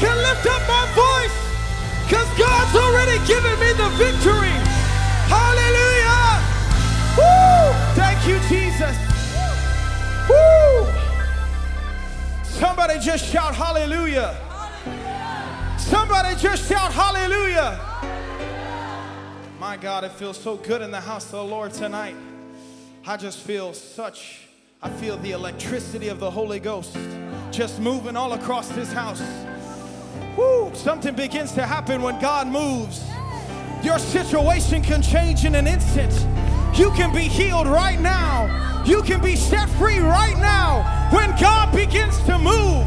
can lift up my voice because God's already given me the victory. Hallelujah. Woo! Thank you, Jesus. Woo! Somebody just shout hallelujah. Somebody just shout hallelujah. My God, it feels so good in the house of the Lord tonight. I just feel such, I feel the electricity of the Holy Ghost just moving all across this house. Woo! Something begins to happen when God moves. Your situation can change in an instant. You can be healed right now. You can be set free right now when God begins to move.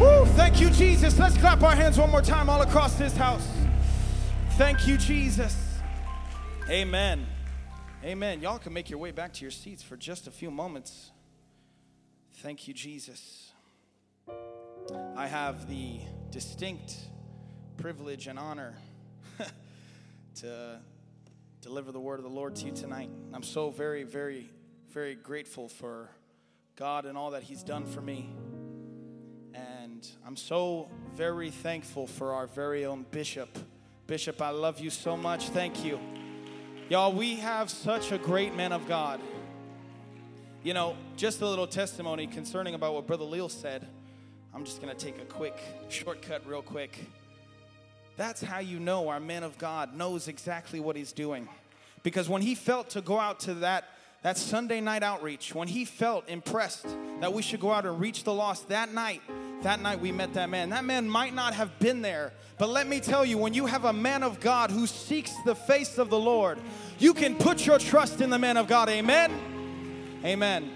Woo! Thank you, Jesus. Let's clap our hands one more time all across this house. Thank you, Jesus. Amen. Amen. Y'all can make your way back to your seats for just a few moments. Thank you, Jesus. I have the distinct privilege and honor to deliver the word of the Lord to you tonight. I'm so very, very, very grateful for God and all that He's done for me. And I'm so very thankful for our very own bishop. Bishop, I love you so much. Thank you. Y'all, we have such a great man of God. You know, just a little testimony concerning about what Brother Leal said. I'm just going to take a quick shortcut, real quick. That's how you know our man of God knows exactly what he's doing. Because when he felt to go out to that, that Sunday night outreach, when he felt impressed that we should go out and reach the lost that night, that night we met that man. That man might not have been there, but let me tell you, when you have a man of God who seeks the face of the Lord, you can put your trust in the man of God. Amen. Amen.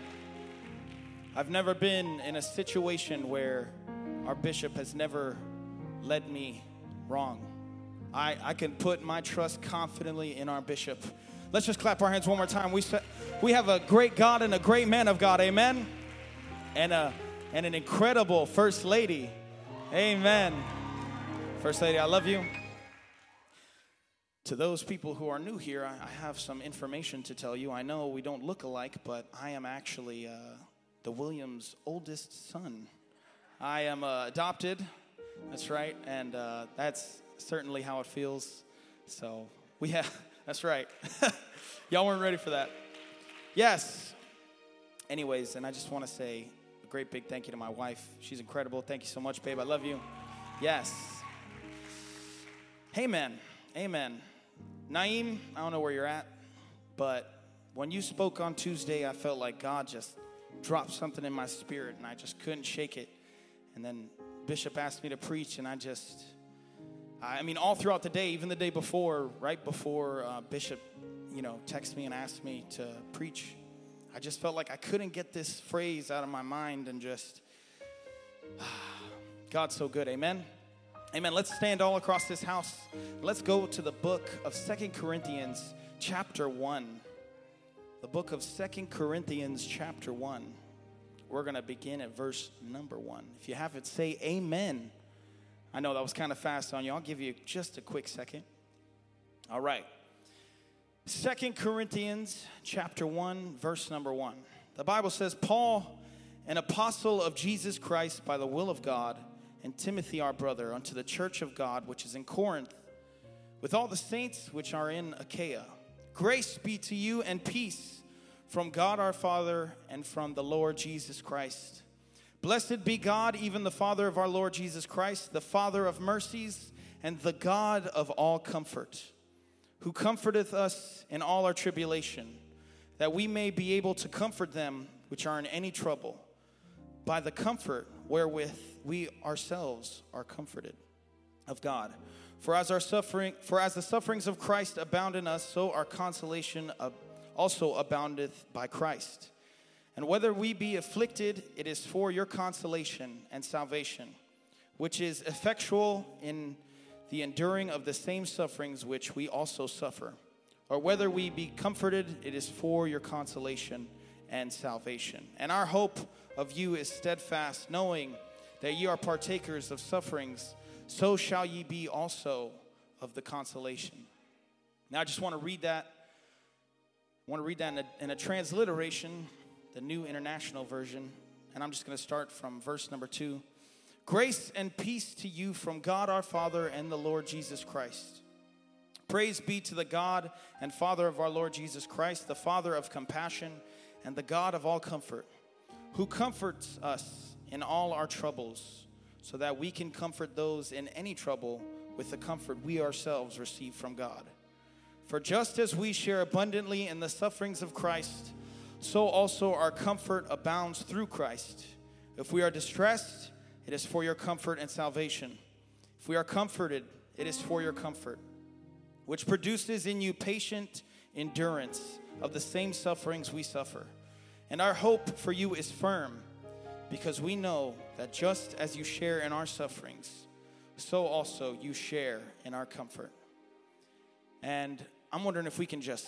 I've never been in a situation where our bishop has never led me wrong. I, I can put my trust confidently in our bishop. Let's just clap our hands one more time. We, we have a great God and a great man of God. Amen. And, a, and an incredible first lady. Amen. First lady, I love you. To those people who are new here, I, have some information to tell you. I know we don't look alike, but I am actually uh, the Williams' oldest son. I am uh, adopted, that's right, and uh, that's certainly how it feels. So we have, that's right. Y'all weren't ready for that. Yes. Anyways, and I just want to say a great big thank you to my wife. She's incredible. Thank you so much, babe. I love you. Yes. Amen. Amen. Naeem, I don't know where you're at, but when you spoke on Tuesday, I felt like God just dropped something in my spirit and I just couldn't shake it. And then Bishop asked me to preach, and I just, I mean, all throughout the day, even the day before, right before uh, Bishop, you know, texted me and asked me to preach, I just felt like I couldn't get this phrase out of my mind and just, God's so good. Amen. Amen. Let's stand all across this house. Let's go to the book of Second Corinthians, chapter 1. The book of Second Corinthians, chapter 1. We're going to begin at verse number 1. If you have it, say amen. I know that was kind of fast on you. I'll give you just a quick second. All right. Second Corinthians, chapter 1, verse number 1. The Bible says, Paul, an apostle of Jesus Christ by the will of God, and Timothy our brother unto the church of God which is in Corinth, with all the saints which are in Achaia. Grace be to you and peace from God our Father and from the Lord Jesus Christ. Blessed be God, even the Father of our Lord Jesus Christ, the Father of mercies and the God of all comfort, who comforteth us in all our tribulation, that we may be able to comfort them which are in any trouble by the comfort wherewith we ourselves are comforted of God. For as our suffering, for as the sufferings of Christ abound in us, so our consolation also aboundeth by Christ. And whether we be afflicted, it is for your consolation and salvation, which is effectual in the enduring of the same sufferings which we also suffer. Or whether we be comforted, it is for your consolation and salvation. And our hope of you is steadfast, knowing that ye are partakers of sufferings, so shall ye be also of the consolation. Now, I just want to read that. I want to read that in a, in a transliteration, the New International Version, and I'm just going to start from verse number two. Grace and peace to you from God our Father and the Lord Jesus Christ. Praise be to the God and Father of our Lord Jesus Christ, the Father of compassion and the God of all comfort, who comforts us in all our troubles, so that we can comfort those in any trouble with the comfort we ourselves receive from God. For just as we share abundantly in the sufferings of Christ, so also our comfort abounds through Christ. If we are distressed, it is for your comfort and salvation. If we are comforted, it is for your comfort, which produces in you patient endurance of the same sufferings we suffer. And our hope for you is firm, because we know that just as you share in our sufferings, so also you share in our comfort. And I'm wondering if we can just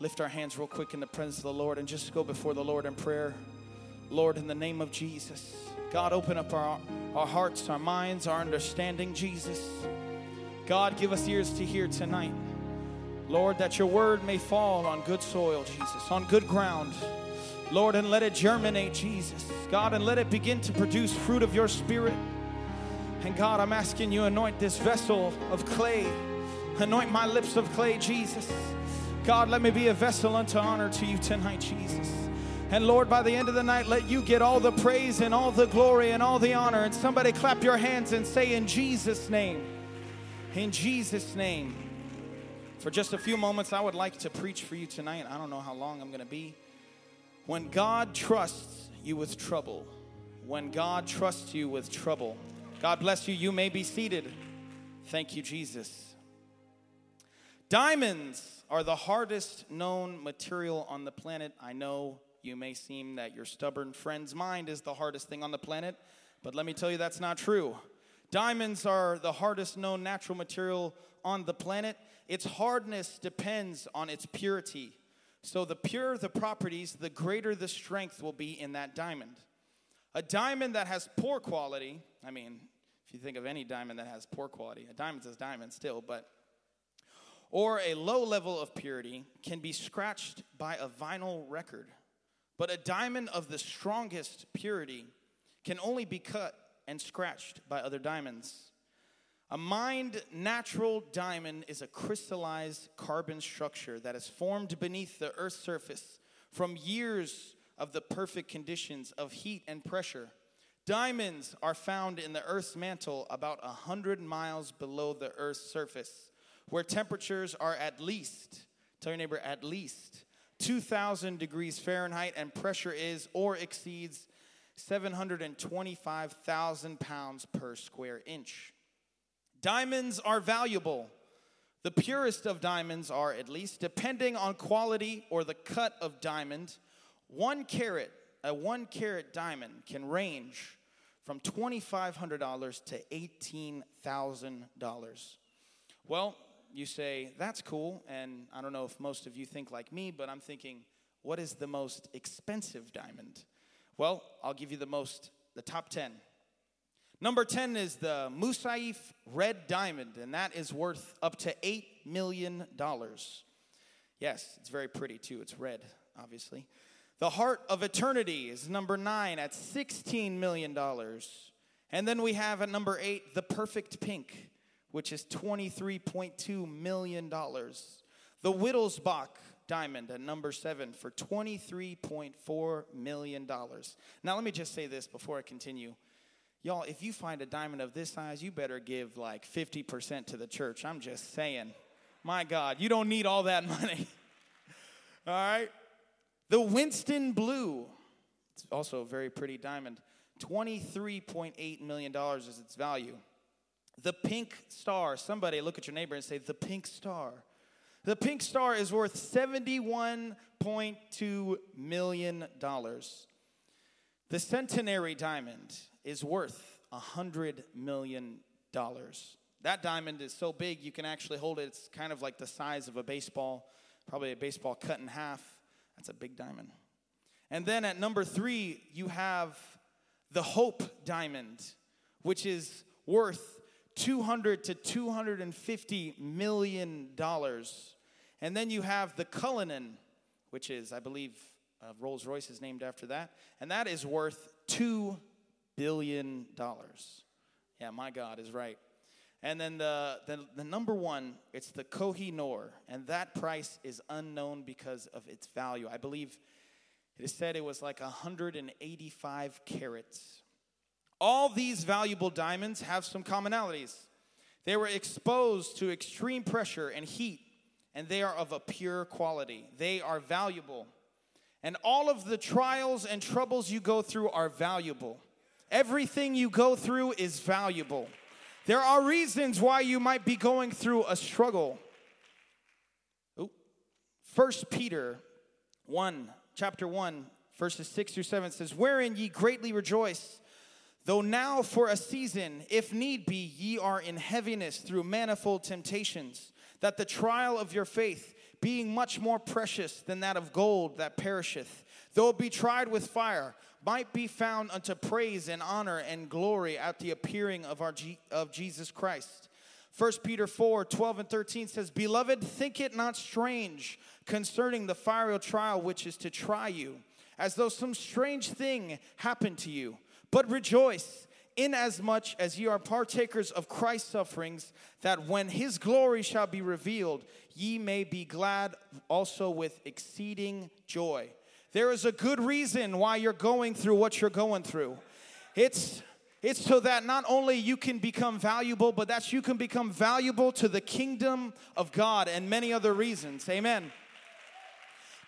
lift our hands real quick in the presence of the Lord and just go before the Lord in prayer. Lord, in the name of Jesus. God, open up our, our hearts, our minds, our understanding, Jesus. God, give us ears to hear tonight. Lord, that your word may fall on good soil, Jesus, on good ground. Lord, and let it germinate, Jesus. God, and let it begin to produce fruit of your spirit. And God, I'm asking you, anoint this vessel of clay. Anoint my lips of clay, Jesus. God, let me be a vessel unto honor to you tonight, Jesus. And Lord, by the end of the night, let you get all the praise and all the glory and all the honor. And somebody clap your hands and say, In Jesus' name. In Jesus' name. For just a few moments, I would like to preach for you tonight. I don't know how long I'm going to be. When God trusts you with trouble, when God trusts you with trouble, God bless you. You may be seated. Thank you, Jesus. Diamonds are the hardest known material on the planet. I know you may seem that your stubborn friend's mind is the hardest thing on the planet, but let me tell you that's not true. Diamonds are the hardest known natural material on the planet. Its hardness depends on its purity. So, the purer the properties, the greater the strength will be in that diamond. A diamond that has poor quality, I mean, if you think of any diamond that has poor quality, a diamond's a diamond still, but or a low level of purity can be scratched by a vinyl record. But a diamond of the strongest purity can only be cut and scratched by other diamonds. A mined natural diamond is a crystallized carbon structure that is formed beneath the Earth's surface from years of the perfect conditions of heat and pressure. Diamonds are found in the Earth's mantle about 100 miles below the Earth's surface, where temperatures are at least, tell your neighbor, at least 2,000 degrees Fahrenheit and pressure is or exceeds 725,000 pounds per square inch. Diamonds are valuable. The purest of diamonds are, at least, depending on quality or the cut of diamond, one carat, a one carat diamond can range from $2,500 to $18,000. Well, you say, that's cool. And I don't know if most of you think like me, but I'm thinking, what is the most expensive diamond? Well, I'll give you the most, the top 10. Number 10 is the Moussaieff Red Diamond, and that is worth up to $8 million. Yes, it's very pretty too. It's red, obviously. The Heart of Eternity is number nine at $16 million. And then we have at number eight, the Perfect Pink which is $23.2 million. The Wittelsbach diamond at number seven for $23.4 million. Now, let me just say this before I continue. Y'all, if you find a diamond of this size, you better give like 50% to the church. I'm just saying. My God, you don't need all that money. all right? The Winston Blue, it's also a very pretty diamond. $23.8 million is its value. The pink star. Somebody look at your neighbor and say, The pink star. The pink star is worth $71.2 million. The centenary diamond is worth a $100 million. That diamond is so big you can actually hold it. It's kind of like the size of a baseball, probably a baseball cut in half. That's a big diamond. And then at number three, you have the Hope Diamond, which is worth 200 to 250 million dollars. And then you have the Cullinan, which is, I believe, uh, Rolls Royce is named after that, and that is worth two billion dollars. Yeah, my God is right. And then the, the, the number one, it's the Koh-i-Noor, and that price is unknown because of its value. I believe it is said it was like 185 carats. All these valuable diamonds have some commonalities. They were exposed to extreme pressure and heat, and they are of a pure quality. They are valuable. And all of the trials and troubles you go through are valuable. Everything you go through is valuable. There are reasons why you might be going through a struggle. First Peter 1, chapter 1, verses 6 through 7 says, Wherein ye greatly rejoice, though now for a season, if need be, ye are in heaviness through manifold temptations, that the trial of your faith, being much more precious than that of gold that perisheth, though it be tried with fire, might be found unto praise and honor and glory at the appearing of our G- of Jesus Christ. 1 Peter 4 12 and 13 says, Beloved, think it not strange concerning the fiery trial which is to try you, as though some strange thing happened to you. But rejoice, inasmuch as ye are partakers of Christ's sufferings, that when his glory shall be revealed, ye may be glad also with exceeding joy. There is a good reason why you're going through what you're going through. It's it's so that not only you can become valuable, but that you can become valuable to the kingdom of God and many other reasons. Amen.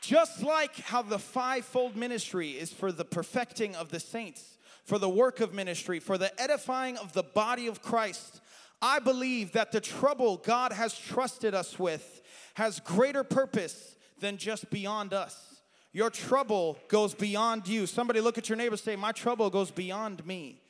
Just like how the fivefold ministry is for the perfecting of the saints, for the work of ministry, for the edifying of the body of Christ, I believe that the trouble God has trusted us with has greater purpose than just beyond us. Your trouble goes beyond you. Somebody look at your neighbor say, My trouble goes beyond me.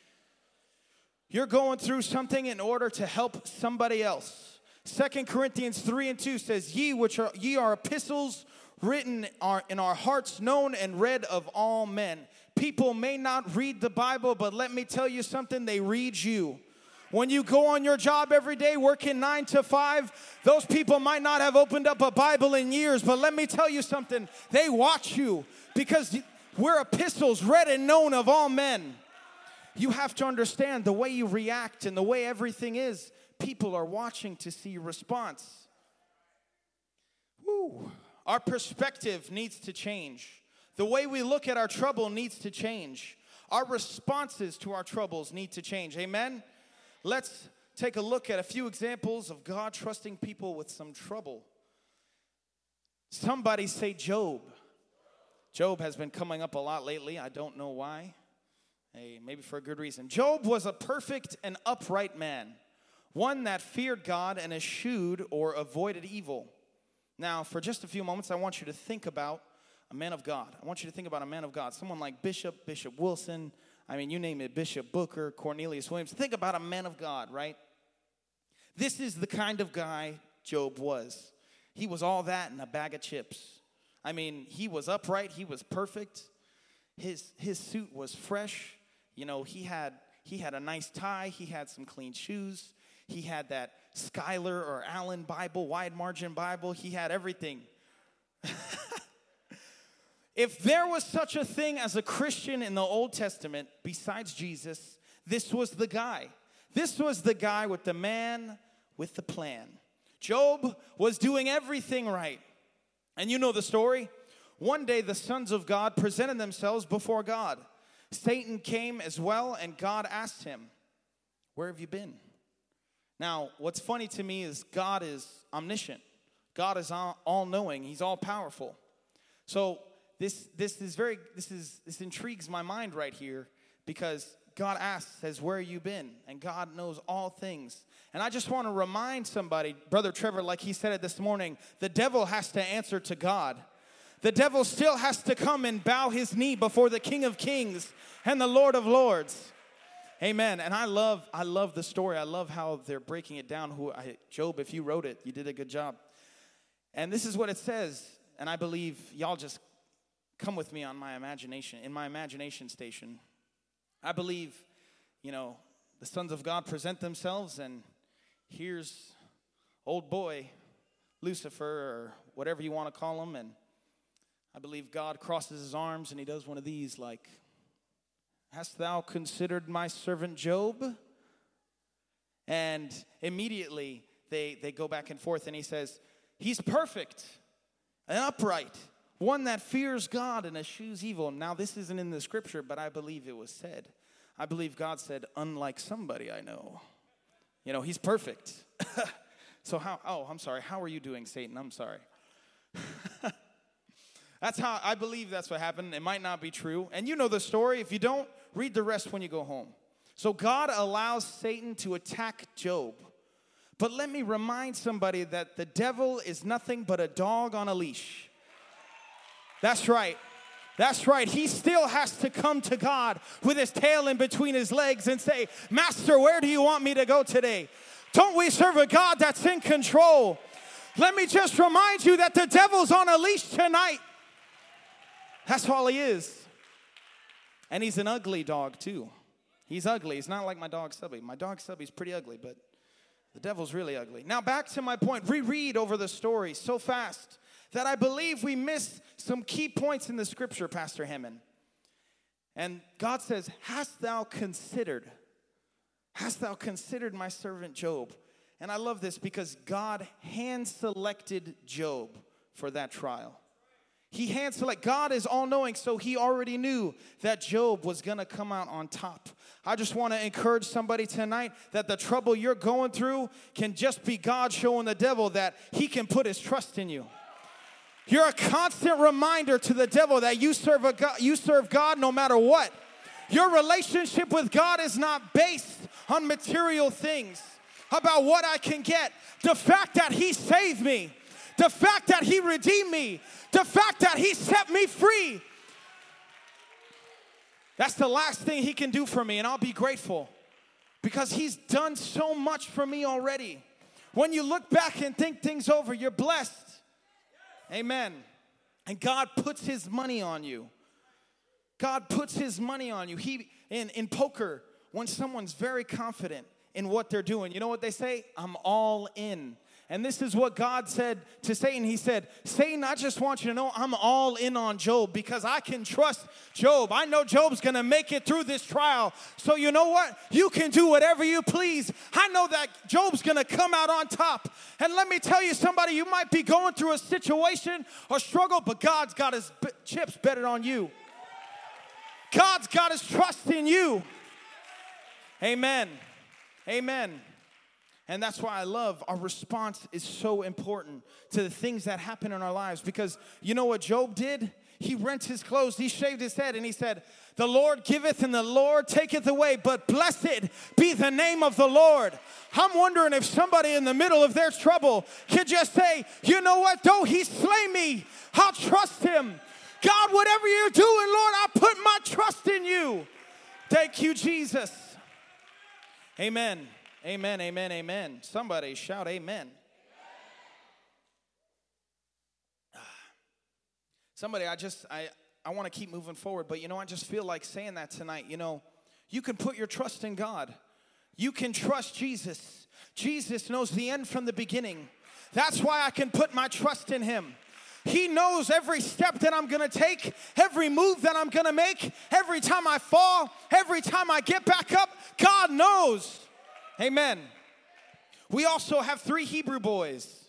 You're going through something in order to help somebody else. Second Corinthians 3 and 2 says, Ye which are ye are epistles written are in our hearts, known and read of all men. People may not read the Bible, but let me tell you something, they read you. When you go on your job every day working nine to five, those people might not have opened up a Bible in years, but let me tell you something. They watch you because we're epistles read and known of all men. You have to understand the way you react and the way everything is, people are watching to see your response. Woo. Our perspective needs to change. The way we look at our trouble needs to change. Our responses to our troubles need to change. Amen? Let's take a look at a few examples of God trusting people with some trouble. Somebody say Job. Job has been coming up a lot lately. I don't know why. Hey, maybe for a good reason. Job was a perfect and upright man, one that feared God and eschewed or avoided evil. Now, for just a few moments, I want you to think about a man of God. I want you to think about a man of God, someone like Bishop, Bishop Wilson, I mean, you name it Bishop Booker, Cornelius Williams. Think about a man of God, right? This is the kind of guy Job was. He was all that in a bag of chips. I mean, he was upright, he was perfect. His his suit was fresh. You know, he had he had a nice tie, he had some clean shoes, he had that Schuyler or Allan Bible, wide margin Bible, he had everything. If there was such a thing as a Christian in the Old Testament besides Jesus, this was the guy. This was the guy with the man with the plan. Job was doing everything right. And you know the story. One day the sons of God presented themselves before God. Satan came as well, and God asked him, Where have you been? Now, what's funny to me is God is omniscient, God is all knowing, He's all powerful. So this, this is very, this is, this intrigues my mind right here because God asks, says, where you been? And God knows all things. And I just want to remind somebody, Brother Trevor, like he said it this morning, the devil has to answer to God. The devil still has to come and bow his knee before the King of Kings and the Lord of Lords. Amen. And I love, I love the story. I love how they're breaking it down. Who I, Job, if you wrote it, you did a good job. And this is what it says. And I believe y'all just come with me on my imagination, in my imagination station. I believe, you know, the sons of God present themselves, and here's old boy Lucifer, or whatever you want to call him, and I believe God crosses his arms and he does one of these like, Hast thou considered my servant Job? And immediately they, they go back and forth, and he says, He's perfect and upright, one that fears God and eschews evil. Now, this isn't in the scripture, but I believe it was said. I believe God said, unlike somebody I know. You know, he's perfect. so, how, oh, I'm sorry. How are you doing, Satan? I'm sorry. that's how I believe that's what happened. It might not be true. And you know the story. If you don't, read the rest when you go home. So, God allows Satan to attack Job. But let me remind somebody that the devil is nothing but a dog on a leash. That's right. That's right. He still has to come to God with his tail in between his legs and say, Master, where do you want me to go today? Don't we serve a God that's in control? Let me just remind you that the devil's on a leash tonight. That's all he is. And he's an ugly dog, too. He's ugly. He's not like my dog Subby. My dog Subby's pretty ugly, but the devil's really ugly. Now, back to my point. Reread over the story so fast that I believe we miss some key points in the scripture, Pastor Hammond. And God says, Hast thou considered? Hast thou considered my servant Job? And I love this because God hand selected Job for that trial. He hand select. God is all knowing, so he already knew that Job was gonna come out on top. I just want to encourage somebody tonight that the trouble you're going through can just be God showing the devil that he can put his trust in you. You're a constant reminder to the devil that you serve a God, you serve God no matter what. Your relationship with God is not based on material things, about what I can get. The fact that He saved me, the fact that He redeemed me, the fact that He set me free. That's the last thing He can do for me, and I'll be grateful because He's done so much for me already. When you look back and think things over, you're blessed. Amen. And God puts his money on you. God puts his money on you. He in, in poker, when someone's very confident in what they're doing, you know what they say? I'm all in. And this is what God said to Satan. He said, Satan, I just want you to know I'm all in on Job because I can trust Job. I know Job's gonna make it through this trial. So you know what? You can do whatever you please. I know that Job's gonna come out on top. And let me tell you, somebody, you might be going through a situation or struggle, but God's got his chips betted on you. God's got his trust in you. Amen. Amen. And that's why I love our response is so important to the things that happen in our lives because you know what Job did? He rent his clothes, he shaved his head, and he said, The Lord giveth and the Lord taketh away, but blessed be the name of the Lord. I'm wondering if somebody in the middle of their trouble could just say, You know what? Though he slay me, I'll trust him. God, whatever you're doing, Lord, I put my trust in you. Thank you, Jesus. Amen. Amen, amen, amen. Somebody shout amen. Ah. Somebody, I just, I, I want to keep moving forward, but you know, I just feel like saying that tonight. You know, you can put your trust in God, you can trust Jesus. Jesus knows the end from the beginning. That's why I can put my trust in Him. He knows every step that I'm gonna take, every move that I'm gonna make, every time I fall, every time I get back up. God knows. Amen. We also have three Hebrew boys.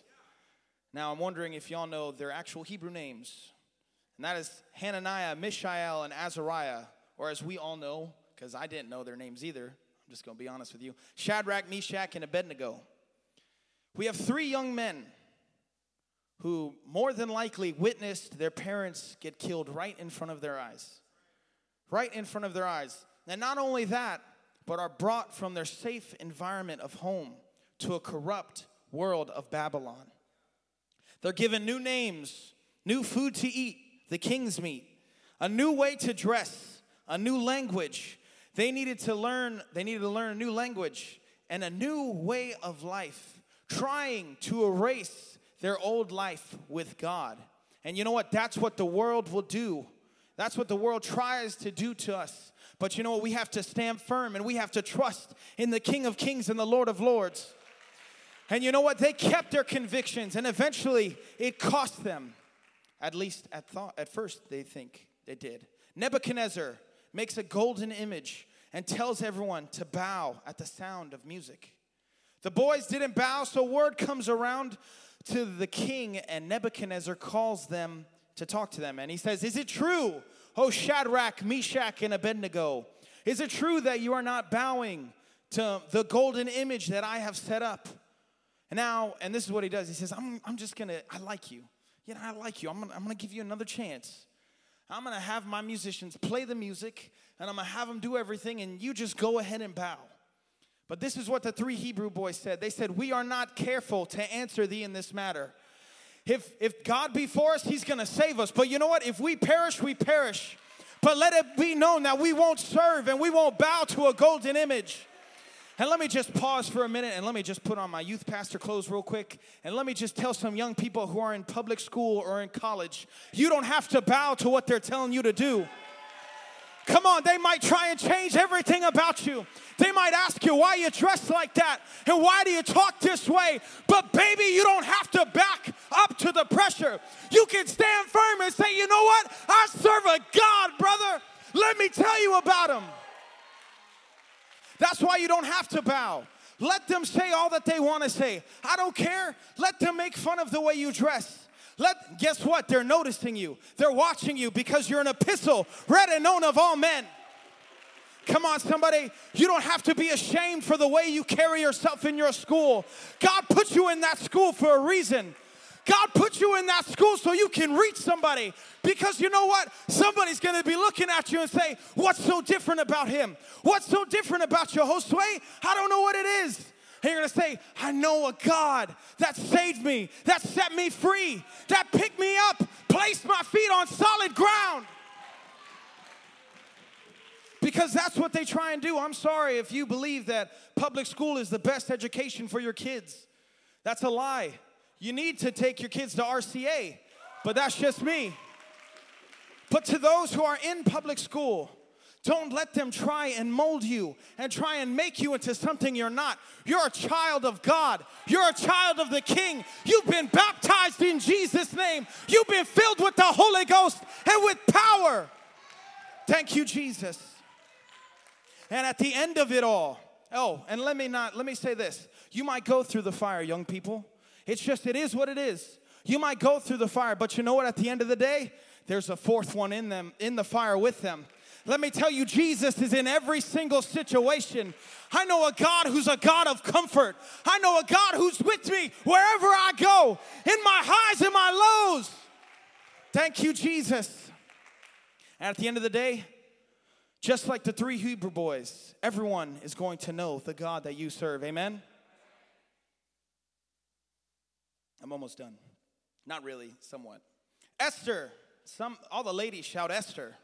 Now, I'm wondering if y'all know their actual Hebrew names. And that is Hananiah, Mishael, and Azariah, or as we all know, because I didn't know their names either. I'm just going to be honest with you Shadrach, Meshach, and Abednego. We have three young men who more than likely witnessed their parents get killed right in front of their eyes. Right in front of their eyes. And not only that, but are brought from their safe environment of home to a corrupt world of Babylon. They're given new names, new food to eat, the king's meat, a new way to dress, a new language. They needed to learn, they needed to learn a new language and a new way of life, trying to erase their old life with God. And you know what? That's what the world will do. That's what the world tries to do to us. But you know what? We have to stand firm and we have to trust in the King of Kings and the Lord of Lords. And you know what? They kept their convictions and eventually it cost them. At least at thought at first they think it did. Nebuchadnezzar makes a golden image and tells everyone to bow at the sound of music. The boys didn't bow, so word comes around to the king, and Nebuchadnezzar calls them to talk to them. And he says, Is it true, O Shadrach, Meshach, and Abednego? Is it true that you are not bowing to the golden image that I have set up? And now, and this is what he does. He says, I'm, I'm just gonna, I like you. You know, I like you. I'm gonna, I'm gonna give you another chance. I'm gonna have my musicians play the music, and I'm gonna have them do everything, and you just go ahead and bow. But this is what the three Hebrew boys said. They said, We are not careful to answer thee in this matter. If, if God be for us, he's gonna save us. But you know what? If we perish, we perish. But let it be known that we won't serve and we won't bow to a golden image. And let me just pause for a minute and let me just put on my youth pastor clothes real quick. And let me just tell some young people who are in public school or in college you don't have to bow to what they're telling you to do. Come on, they might try and change everything about you. They might ask you why you dress like that and why do you talk this way. But baby, you don't have to back up to the pressure. You can stand firm and say, you know what? I serve a God, brother. Let me tell you about him. That's why you don't have to bow. Let them say all that they want to say. I don't care. Let them make fun of the way you dress. Let guess what? They're noticing you. They're watching you because you're an epistle read and known of all men. Come on, somebody. You don't have to be ashamed for the way you carry yourself in your school. God put you in that school for a reason. God put you in that school so you can reach somebody. Because you know what? Somebody's gonna be looking at you and say, What's so different about him? What's so different about your Josue? I don't know what it is. And you're gonna say, I know a God that saved me, that set me free, that picked me up, placed my feet on solid ground. Because that's what they try and do. I'm sorry if you believe that public school is the best education for your kids. That's a lie. You need to take your kids to RCA, but that's just me. But to those who are in public school, don't let them try and mold you and try and make you into something you're not. You're a child of God. You're a child of the King. You've been baptized in Jesus' name. You've been filled with the Holy Ghost and with power. Thank you, Jesus. And at the end of it all, oh, and let me not, let me say this. You might go through the fire, young people. It's just, it is what it is. You might go through the fire, but you know what? At the end of the day, there's a fourth one in them, in the fire with them. Let me tell you, Jesus is in every single situation. I know a God who's a God of comfort. I know a God who's with me wherever I go, in my highs and my lows. Thank you, Jesus. And at the end of the day, just like the three Hebrew boys, everyone is going to know the God that you serve. Amen? I'm almost done. Not really, somewhat. Esther. Some all the ladies shout Esther.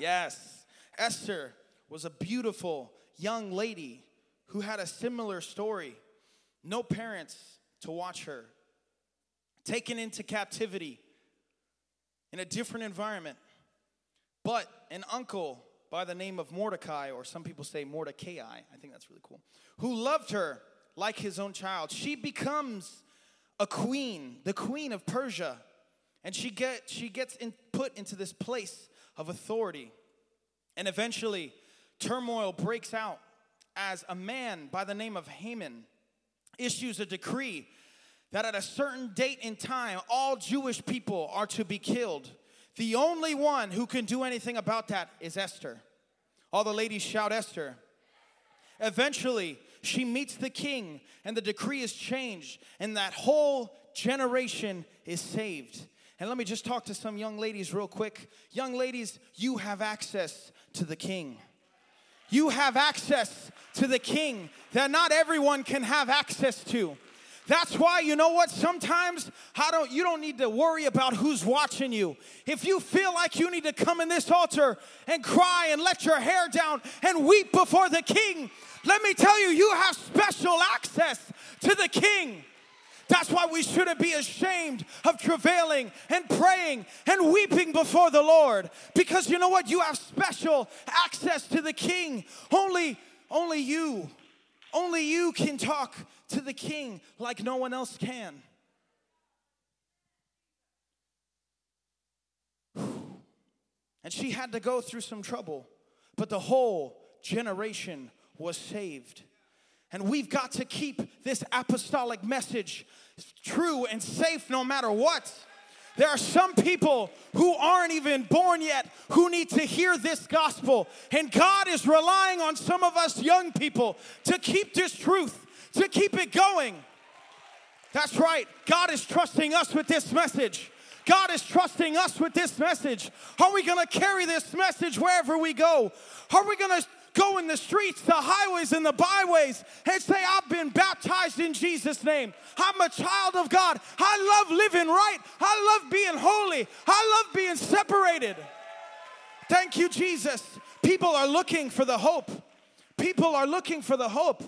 Yes. Esther was a beautiful young lady who had a similar story. No parents to watch her. Taken into captivity in a different environment. But an uncle by the name of Mordecai, or some people say Mordecai, I think that's really cool, who loved her like his own child. She becomes a queen, the queen of Persia, and she, get, she gets in, put into this place of authority. And eventually, turmoil breaks out as a man by the name of Haman issues a decree that at a certain date in time, all Jewish people are to be killed. The only one who can do anything about that is Esther. All the ladies shout, Esther. Eventually, she meets the king, and the decree is changed, and that whole generation is saved. And let me just talk to some young ladies real quick. Young ladies, you have access to the king. You have access to the king that not everyone can have access to. That's why you know what sometimes I don't you don't need to worry about who's watching you. If you feel like you need to come in this altar and cry and let your hair down and weep before the king, let me tell you you have special access to the king. That's why we shouldn't be ashamed of travailing and praying and weeping before the Lord. Because you know what? You have special access to the King. Only, only you, only you can talk to the King like no one else can. And she had to go through some trouble, but the whole generation was saved. And we've got to keep this apostolic message true and safe no matter what. There are some people who aren't even born yet who need to hear this gospel. And God is relying on some of us young people to keep this truth, to keep it going. That's right. God is trusting us with this message. God is trusting us with this message. Are we going to carry this message wherever we go? Are we going to go in the streets, the highways, and the byways and say, I've been baptized in Jesus' name. I'm a child of God. I love living right. I love being holy. I love being separated. Thank you, Jesus. People are looking for the hope. People are looking for the hope.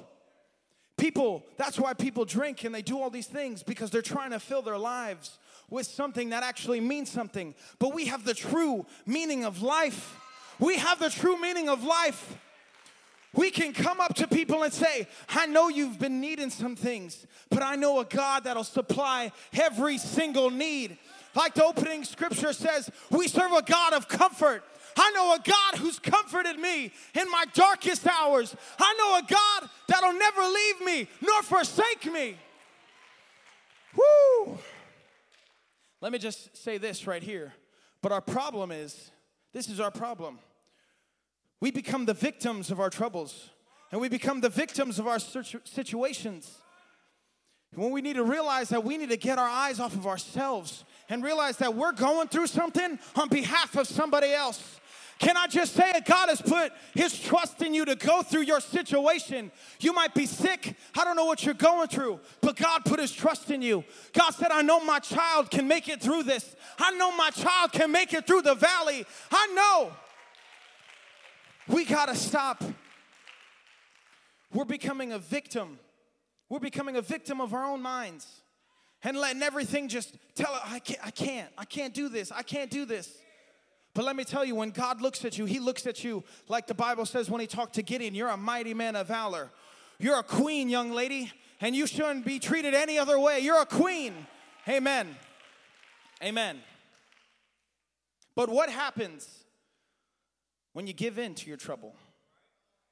People, that's why people drink and they do all these things because they're trying to fill their lives with something that actually means something. But we have the true meaning of life. We have the true meaning of life. We can come up to people and say, I know you've been needing some things, but I know a God that'll supply every single need. Like the opening scripture says, we serve a God of comfort. I know a God who's comforted me in my darkest hours. I know a God that'll never leave me nor forsake me. Woo! Let me just say this right here. But our problem is this is our problem we become the victims of our troubles and we become the victims of our situations. When we need to realize that we need to get our eyes off of ourselves and realize that we're going through something on behalf of somebody else. Can I just say it? God has put His trust in you to go through your situation. You might be sick. I don't know what you're going through, but God put His trust in you. God said, I know my child can make it through this. I know my child can make it through the valley. I know. We got to stop. We're becoming a victim. We're becoming a victim of our own minds and letting everything just tell I can't, I can't, I can't do this, I can't do this. But let me tell you, when God looks at you, He looks at you like the Bible says when He talked to Gideon, you're a mighty man of valor. You're a queen, young lady, and you shouldn't be treated any other way. You're a queen. Amen. Amen. But what happens when you give in to your trouble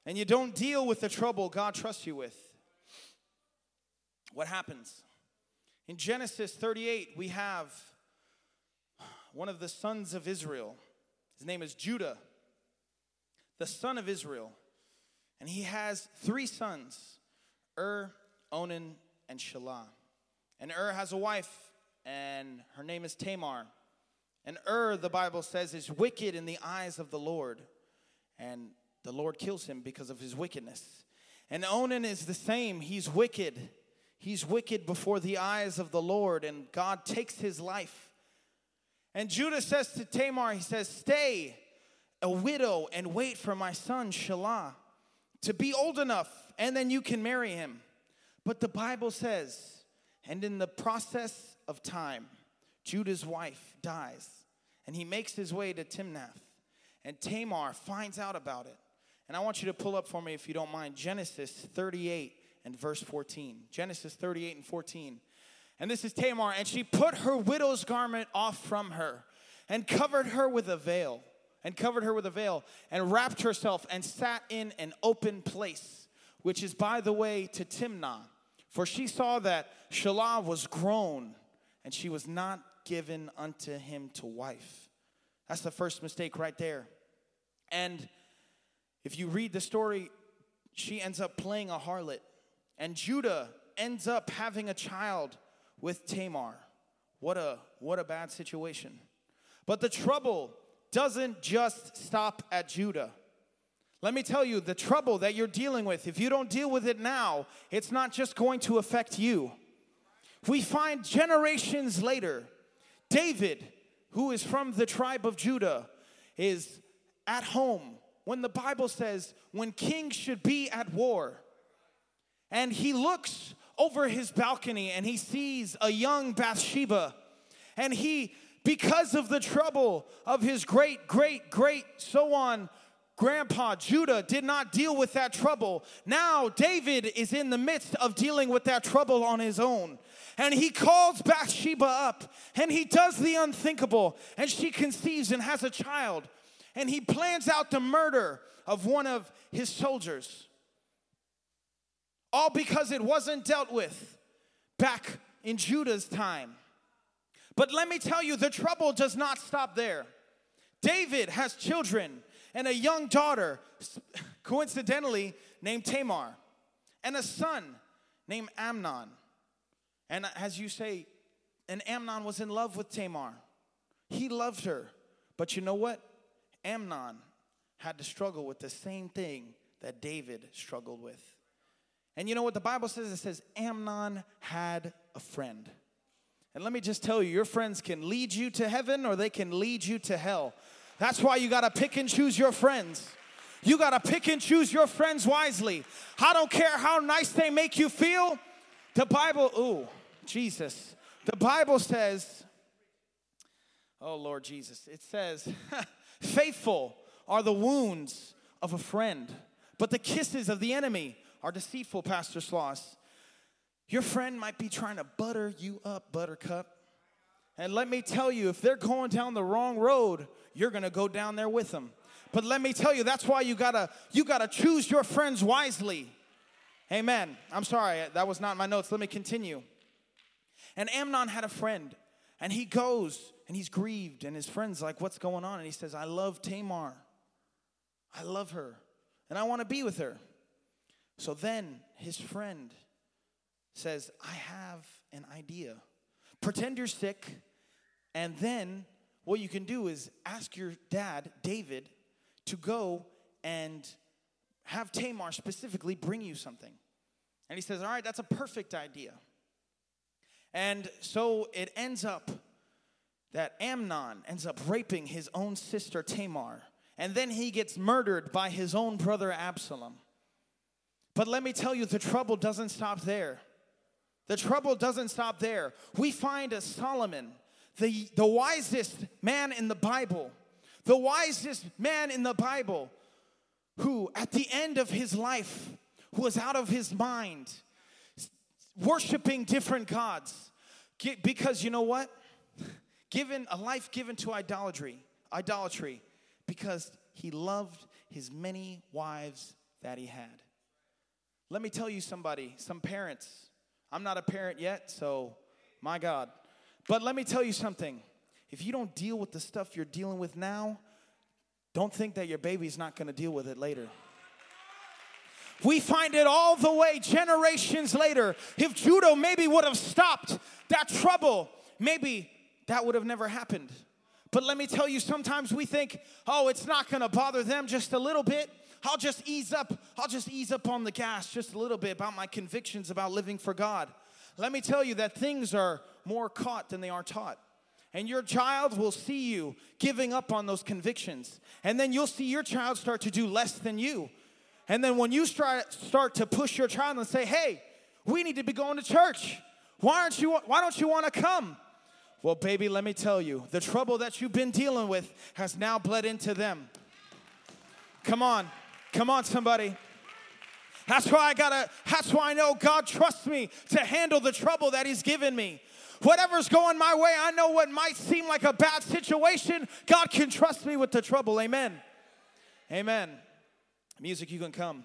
and you don't deal with the trouble God trusts you with, what happens? In Genesis 38, we have one of the sons of Israel. His name is Judah, the son of Israel. And he has three sons Ur, Onan, and Shelah. And Ur has a wife, and her name is Tamar. And Ur, the Bible says, is wicked in the eyes of the Lord. And the Lord kills him because of his wickedness. And Onan is the same. He's wicked. He's wicked before the eyes of the Lord, and God takes his life. And Judah says to Tamar, he says, Stay a widow and wait for my son Shelah to be old enough, and then you can marry him. But the Bible says, and in the process of time, Judah's wife dies, and he makes his way to Timnath. And Tamar finds out about it. And I want you to pull up for me, if you don't mind, Genesis 38 and verse 14. Genesis 38 and 14. And this is Tamar, and she put her widow's garment off from her and covered her with a veil, and covered her with a veil, and wrapped herself and sat in an open place, which is by the way to Timnah. For she saw that Shelah was grown, and she was not given unto him to wife. That's the first mistake right there. And if you read the story, she ends up playing a harlot. And Judah ends up having a child with Tamar. What a what a bad situation. But the trouble doesn't just stop at Judah. Let me tell you, the trouble that you're dealing with, if you don't deal with it now, it's not just going to affect you. We find generations later, David, who is from the tribe of Judah, is at home when the Bible says when kings should be at war. And he looks over his balcony and he sees a young Bathsheba. And he, because of the trouble of his great, great, great, so on, grandpa Judah did not deal with that trouble. Now David is in the midst of dealing with that trouble on his own. And he calls Bathsheba up and he does the unthinkable. And she conceives and has a child. And he plans out the murder of one of his soldiers. All because it wasn't dealt with back in Judah's time. But let me tell you, the trouble does not stop there. David has children and a young daughter, coincidentally named Tamar, and a son named Amnon. And as you say, and Amnon was in love with Tamar. He loved her. But you know what? Amnon had to struggle with the same thing that David struggled with. And you know what the Bible says? It says Amnon had a friend. And let me just tell you, your friends can lead you to heaven or they can lead you to hell. That's why you gotta pick and choose your friends. You gotta pick and choose your friends wisely. I don't care how nice they make you feel. The Bible, ooh, Jesus. The Bible says, oh Lord Jesus, it says, faithful are the wounds of a friend, but the kisses of the enemy are deceitful, Pastor Sloss. Your friend might be trying to butter you up, buttercup. And let me tell you, if they're going down the wrong road, you're gonna go down there with them. But let me tell you, that's why you gotta you gotta choose your friends wisely. Amen. I'm sorry, that was not my notes. Let me continue. And Amnon had a friend, and he goes and he's grieved, and his friend's like, What's going on? And he says, I love Tamar. I love her, and I wanna be with her. So then his friend says, I have an idea. Pretend you're sick, and then what you can do is ask your dad, David, to go and have Tamar specifically bring you something. And he says, All right, that's a perfect idea. And so it ends up that Amnon ends up raping his own sister Tamar. And then he gets murdered by his own brother Absalom. But let me tell you, the trouble doesn't stop there. The trouble doesn't stop there. We find a Solomon, the, the wisest man in the Bible, the wisest man in the Bible, who at the end of his life was out of his mind, worshiping different gods. Because you know what? Given a life given to idolatry, idolatry, because he loved his many wives that he had. Let me tell you somebody, some parents, I'm not a parent yet, so my God. But let me tell you something. If you don't deal with the stuff you're dealing with now, don't think that your baby's not gonna deal with it later. We find it all the way generations later. If Judah maybe would have stopped that trouble, maybe that would have never happened. But let me tell you, sometimes we think, oh, it's not gonna bother them just a little bit. I'll just ease up, I'll just ease up on the gas just a little bit about my convictions about living for God. Let me tell you that things are more caught than they are taught. And your child will see you giving up on those convictions. And then you'll see your child start to do less than you. And then when you start, start to push your child and say, hey, we need to be going to church. Why, aren't you, why don't you want to come? Well, baby, let me tell you, the trouble that you've been dealing with has now bled into them. Come on. Come on, somebody. That's why I gotta, that's why I know God trusts me to handle the trouble that He's given me. Whatever's going my way, I know what might seem like a bad situation, God can trust me with the trouble. Amen. Amen. Music, you can come.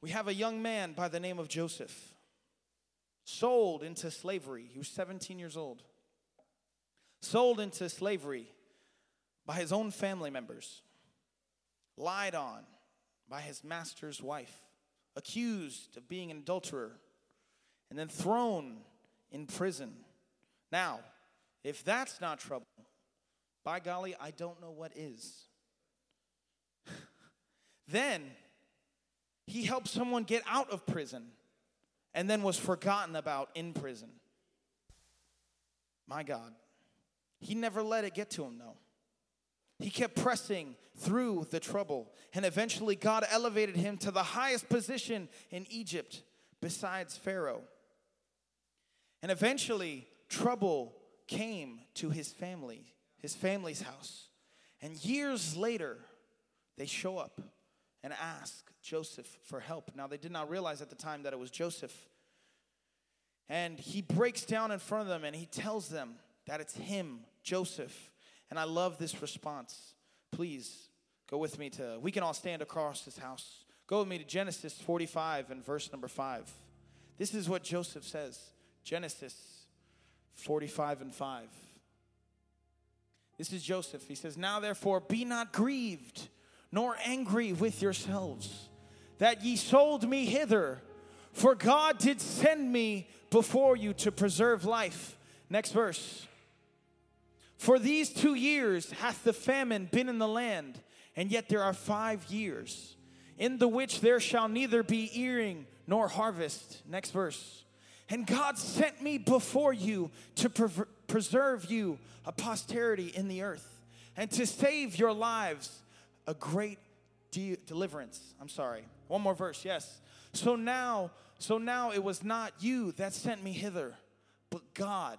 We have a young man by the name of Joseph, sold into slavery. He was 17 years old. Sold into slavery by his own family members lied on by his master's wife, accused of being an adulterer, and then thrown in prison. Now, if that's not trouble, by golly, I don't know what is. Then he helped someone get out of prison and then was forgotten about in prison. My God. He never let it get to him, though. He kept pressing through the trouble. And eventually, God elevated him to the highest position in Egypt besides Pharaoh. And eventually, trouble came to his family, his family's house. And years later, they show up and ask Joseph for help. Now, they did not realize at the time that it was Joseph. And he breaks down in front of them and he tells them that it's him, Joseph, and I love this response. Please go with me to, we can all stand across this house. Go with me to Genesis 45 and verse number 5. This is what Joseph says Genesis 45 and 5. This is Joseph. He says, Now therefore be not grieved, nor angry with yourselves, that ye sold me hither, for God did send me before you to preserve life. Next verse. For these two years hath the famine been in the land, and yet there are five years in the which there shall neither be earing nor harvest. Next verse. And God sent me before you to pre- preserve you a posterity in the earth and to save your lives a great de- deliverance. I'm sorry. One more verse. Yes. So now, so now it was not you that sent me hither, but God.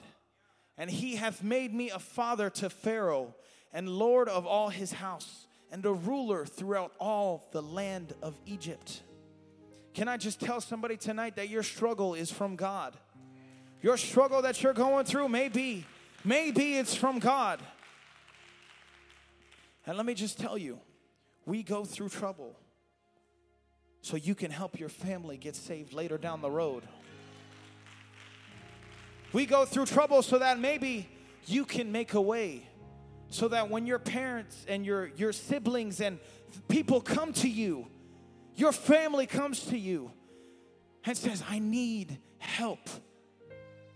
And he hath made me a father to Pharaoh and Lord of all his house and a ruler throughout all the land of Egypt. Can I just tell somebody tonight that your struggle is from God? Your struggle that you're going through, maybe, maybe it's from God. And let me just tell you, we go through trouble so you can help your family get saved later down the road. We go through trouble so that maybe you can make a way so that when your parents and your, your siblings and people come to you, your family comes to you and says, I need help.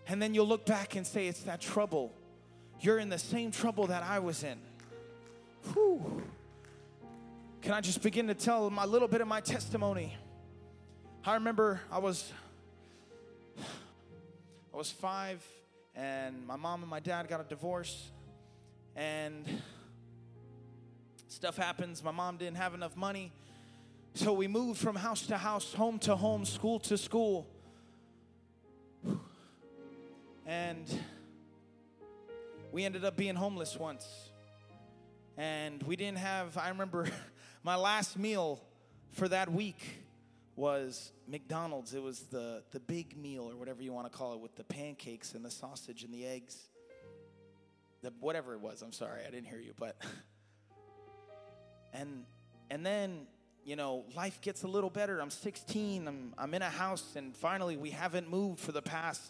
And then you'll look back and say, It's that trouble. You're in the same trouble that I was in. Whew. Can I just begin to tell my little bit of my testimony? I remember I was I was five and my mom and my dad got a divorce and stuff happens. My mom didn't have enough money. So we moved from house to house, home to home, school to school. And we ended up being homeless once. And we didn't have, I remember my last meal for that week was McDonald's. It was the, the big meal, or whatever you want to call it, with the pancakes and the sausage and the eggs the whatever it was. I'm sorry, I didn't hear you, but and and then you know life gets a little better. I'm 16. I'm I'm in a house, and finally we haven't moved for the past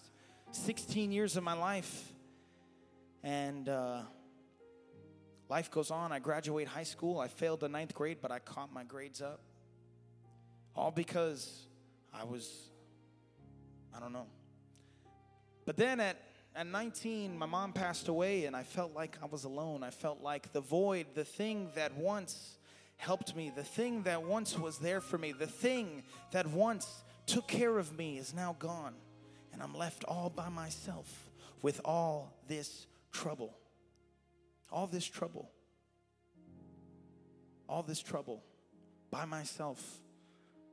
16 years of my life, and. Uh, life goes on. I graduate high school. I failed the ninth grade, but I caught my grades up. All because I was, I don't know. But then at at 19, my mom passed away, and I felt like I was alone. I felt like the void, the thing that once helped me, the thing that once was there for me, the thing that once took care of me is now gone. And I'm left all by myself with all this trouble. All this trouble. All this trouble by myself.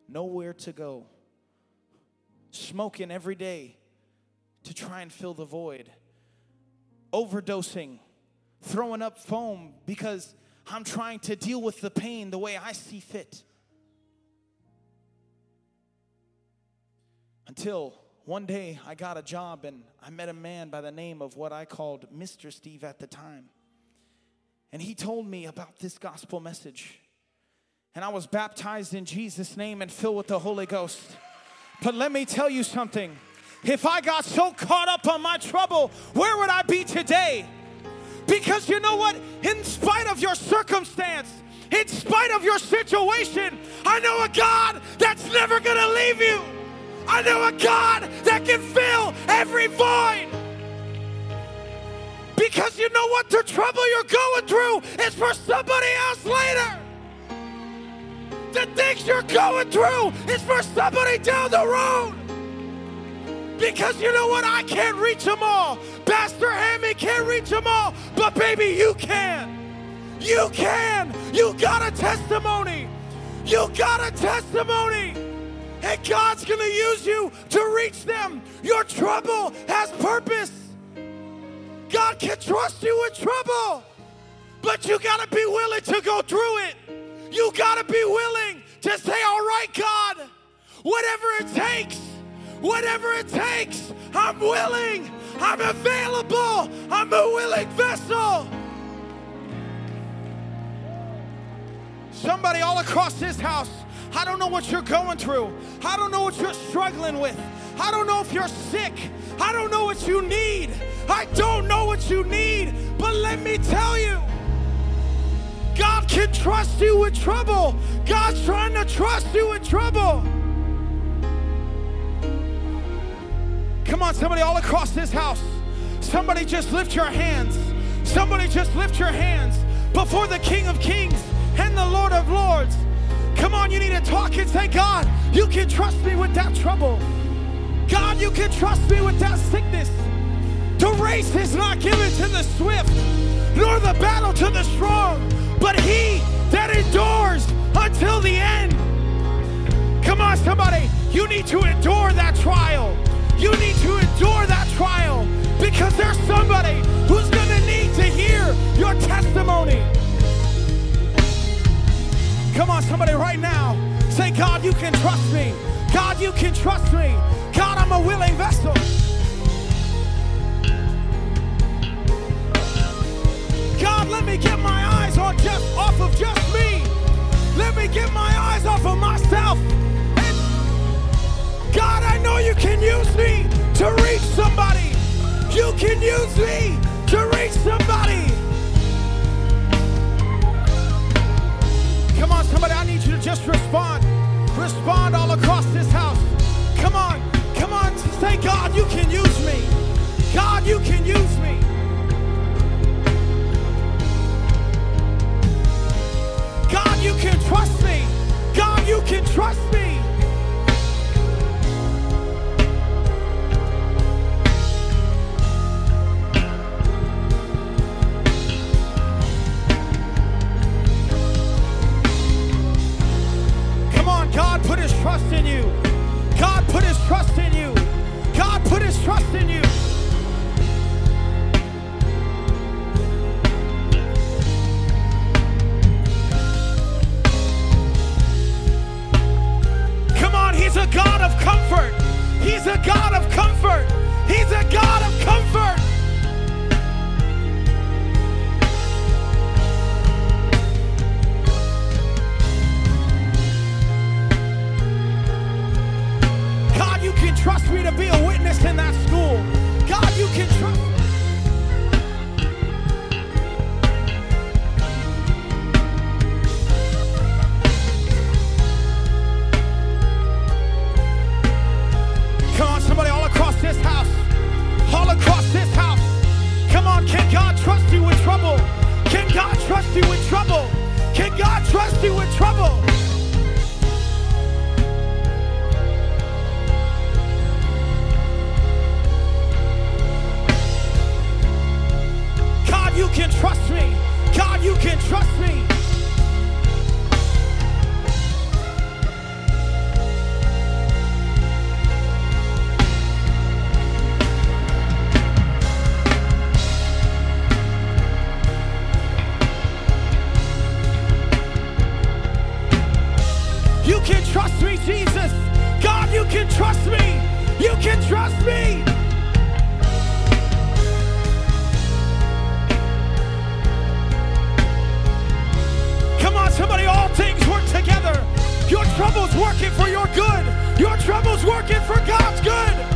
Nowhere to go. Smoking every day to try and fill the void, overdosing, throwing up foam because I'm trying to deal with the pain the way I see fit. Until one day I got a job and I met a man by the name of what I called Mr. Steve at the time. And he told me about this gospel message. And I was baptized in Jesus' name and filled with the Holy Ghost. But let me tell you something. If I got so caught up on my trouble, where would I be today? Because you know what? In spite of your circumstance, in spite of your situation, I know a God that's never gonna leave you. I know a God that can fill every void. Because you know what? The trouble you're going through is for somebody else later. The things you're going through is for somebody down the road. Because you know what? I can't reach them all. Pastor Hammy can't reach them all. But baby, you can. You can. You got a testimony. You got a testimony. And God's going to use you to reach them. Your trouble has purpose. God can trust you in trouble. But you got to be willing to go through it. You got to be willing to say, All right, God, whatever it takes. Whatever it takes, I'm willing. I'm available. I'm a willing vessel. Somebody all across this house, I don't know what you're going through. I don't know what you're struggling with. I don't know if you're sick. I don't know what you need. I don't know what you need. But let me tell you, God can trust you with trouble. God's trying to trust you with trouble. Come on, somebody all across this house. Somebody just lift your hands. Somebody just lift your hands before the King of Kings and the Lord of Lords. Come on, you need to talk and say, God, you can trust me with that trouble. God, you can trust me with that sickness. The race is not given to the swift, nor the battle to the strong, but he that endures until the end. Come on, somebody, you need to endure that trial. You need to endure that trial because there's somebody who's going to need to hear your testimony. Come on, somebody, right now. Say, God, you can trust me. God, you can trust me. God, I'm a willing vessel. God, let me get my eyes on just off of just me. Let me get my eyes off of myself. And God, I know you can use me to reach somebody. You can use me to reach somebody. Come on, somebody, I need you to just respond. Respond all across this house. Come on, come on, say, God, you can use me. God, you can use me. Trust me. God, you can trust me. Of comfort. He's a God of comfort. He's a God of comfort. Trouble's working for your good. Your trouble's working for God's good.